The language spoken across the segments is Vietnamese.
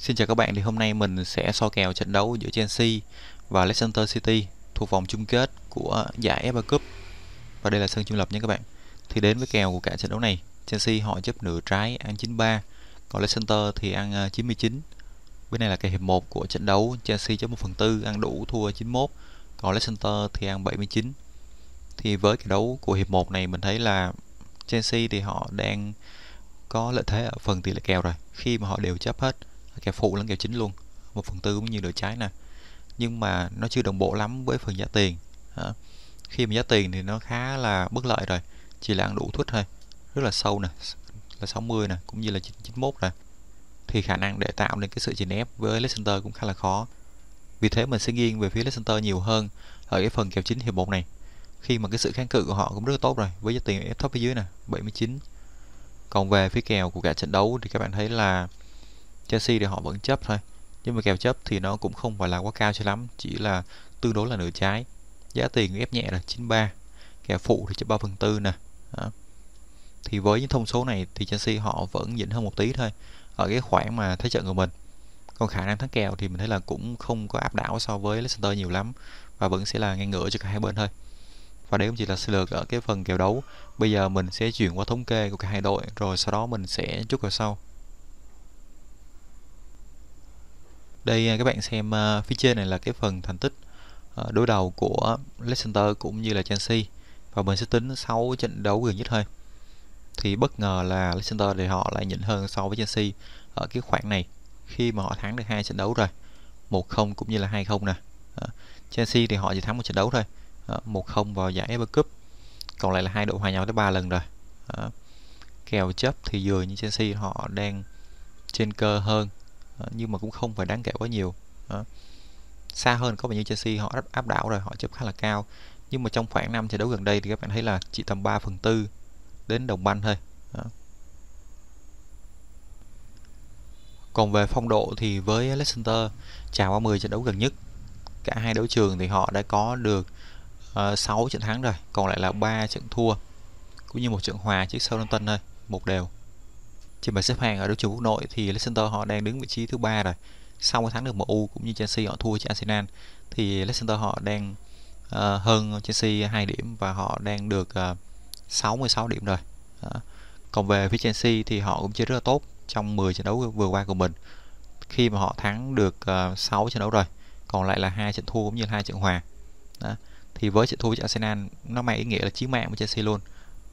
Xin chào các bạn, thì hôm nay mình sẽ so kèo trận đấu giữa Chelsea và Leicester City thuộc vòng chung kết của giải FA Cup. Và đây là sân trung lập nha các bạn. Thì đến với kèo của cả trận đấu này, Chelsea họ chấp nửa trái ăn 93, còn Leicester thì ăn à, 99. Bên này là kèo hiệp 1 của trận đấu, Chelsea chấp 1 phần 4 ăn đủ thua 91, còn Leicester thì ăn 79. Thì với cái đấu của hiệp 1 này mình thấy là Chelsea thì họ đang có lợi thế ở phần tỷ lệ kèo rồi khi mà họ đều chấp hết kèo phụ lẫn kèo chính luôn. Một phần tư cũng như nửa trái nè. Nhưng mà nó chưa đồng bộ lắm với phần giá tiền. À, khi mà giá tiền thì nó khá là bất lợi rồi. Chỉ là ăn đủ thuốc thôi. Rất là sâu nè là 60 nè cũng như là 91 nè thì khả năng để tạo nên cái sự chèn ép với Leicester cũng khá là khó. Vì thế mình sẽ nghiêng về phía Leicester nhiều hơn ở cái phần kèo chính hiệp một này. Khi mà cái sự kháng cự của họ cũng rất là tốt rồi với giá tiền ép thấp phía dưới nè 79 còn về phía kèo của cả trận đấu thì các bạn thấy là Chelsea thì họ vẫn chấp thôi. Nhưng mà kèo chấp thì nó cũng không phải là quá cao cho lắm, chỉ là tương đối là nửa trái. Giá tiền ép nhẹ là 93 kèo phụ thì chấp 3 phần tư nè. Đó. thì với những thông số này thì Chelsea họ vẫn nhỉnh hơn một tí thôi, ở cái khoảng mà thế trận của mình. Còn khả năng thắng kèo thì mình thấy là cũng không có áp đảo so với Leicester nhiều lắm, và vẫn sẽ là ngang ngửa cho cả hai bên thôi. Và đấy cũng chỉ là sơ lược ở cái phần kèo đấu, bây giờ mình sẽ chuyển qua thống kê của cả hai đội, rồi sau đó mình sẽ chúc vào sau. Đây à, các bạn xem uh, phía trên này là cái phần thành tích uh, đối đầu của Leicester cũng như là Chelsea. Và mình sẽ tính 6 trận đấu gần nhất thôi. Thì bất ngờ là Leicester thì họ lại nhỉnh hơn so với Chelsea ở cái khoảng này khi mà họ thắng được hai trận đấu rồi. 1-0 cũng như là 2-0 nè. Chelsea thì họ chỉ thắng một trận đấu thôi. 1-0 vào giải FA Cup. Còn lại là hai đội hòa nhau tới 3 lần rồi. Kèo chấp thì dường như Chelsea họ đang trên cơ hơn. Ờ, nhưng mà cũng không phải đáng kể quá nhiều đó. xa hơn có vẻ như Chelsea họ áp áp đảo rồi họ chấp khá là cao nhưng mà trong khoảng năm trận đấu gần đây thì các bạn thấy là chỉ tầm 3 phần tư đến đồng banh thôi đó. còn về phong độ thì với Leicester trải qua 10 trận đấu gần nhất cả hai đấu trường thì họ đã có được uh, 6 trận thắng rồi còn lại là ba trận thua cũng như một trận hòa trước Southampton thôi một đều trên bảng xếp hạng ở đấu trường quốc nội thì Leicester họ đang đứng vị trí thứ ba rồi. Sau cái thắng được MU cũng như Chelsea họ thua cho Arsenal thì Leicester họ đang uh, hơn Chelsea 2 điểm và họ đang được ờ, uh, 66 điểm rồi. Đó. còn về phía Chelsea thì họ cũng chơi rất là tốt trong 10 trận đấu vừa qua của mình. Khi mà họ thắng được ờ, uh, 6 trận đấu rồi còn lại là hai trận thua cũng như hai trận hòa. Đó. thì với trận thua cho Arsenal nó mang ý nghĩa là chiến mạng với Chelsea luôn.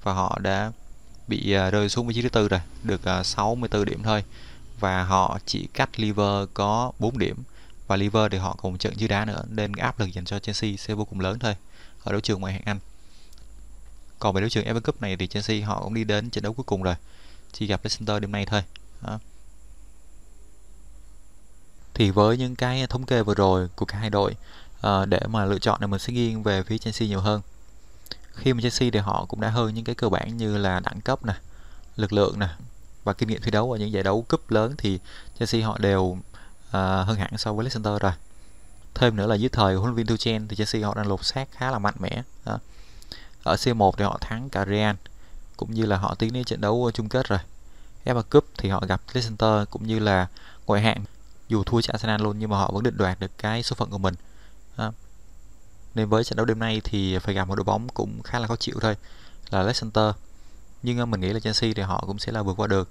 Và họ đã bị à, rơi xuống vị trí thứ tư rồi, được à, 64 điểm thôi. Và họ chỉ cách Liver có 4 điểm, và Liver thì họ còn trận chưa đá nữa, nên áp lực dành cho Chelsea sẽ vô cùng lớn thôi ở đấu trường ngoại hạng Anh. Còn về đấu trường FA Cup này thì Chelsea họ cũng đi đến trận đấu cuối cùng rồi, chỉ gặp Leicester đêm nay thôi, đó. thì với những cái thống kê vừa rồi của cả hai đội à, để mà lựa chọn thì mình sẽ nghiêng về phía Chelsea nhiều hơn khi mà Chelsea thì họ cũng đã hơn những cái cơ bản như là đẳng cấp nè lực lượng nè và kinh nghiệm thi đấu ở những giải đấu cúp lớn thì Chelsea họ đều uh, hơn hẳn so với Leicester rồi. Thêm nữa là dưới thời huấn luyện viên Tuchel thì Chelsea họ đang lột xác khá là mạnh mẽ đó. ở C1 thì họ thắng cả Real cũng như là họ tiến đến trận đấu chung kết rồi. FA Cup thì họ gặp Leicester cũng như là ngoại hạng dù thua cho Arsenal luôn nhưng mà họ vẫn định đoạt được cái số phận của mình nên với trận đấu đêm nay thì phải gặp một đội bóng cũng khá là khó chịu thôi, là Leicester. Nhưng ờ, mình nghĩ là Chelsea thì họ cũng sẽ là vượt qua được.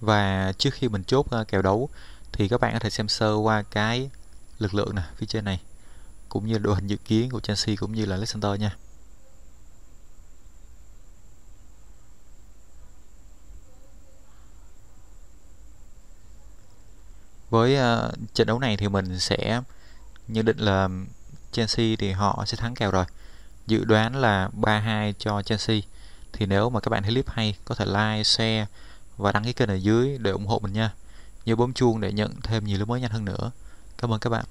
Và trước khi mình chốt ờ, kèo đấu thì các bạn có thể xem sơ qua cái lực lượng nè, phía trên này, cũng như đội hình dự kiến của Chelsea cũng như là Leicester nha. Với uh, trận đấu này thì mình sẽ nhận định là Chelsea thì họ sẽ thắng kèo rồi. Dự đoán là 3-2 cho Chelsea. Thì nếu mà các bạn thấy clip hay có thể like, share và đăng ký kênh ở dưới để ủng hộ mình nha. Nhớ bấm chuông để nhận thêm nhiều clip mới nhanh hơn nữa. Cảm ơn các bạn.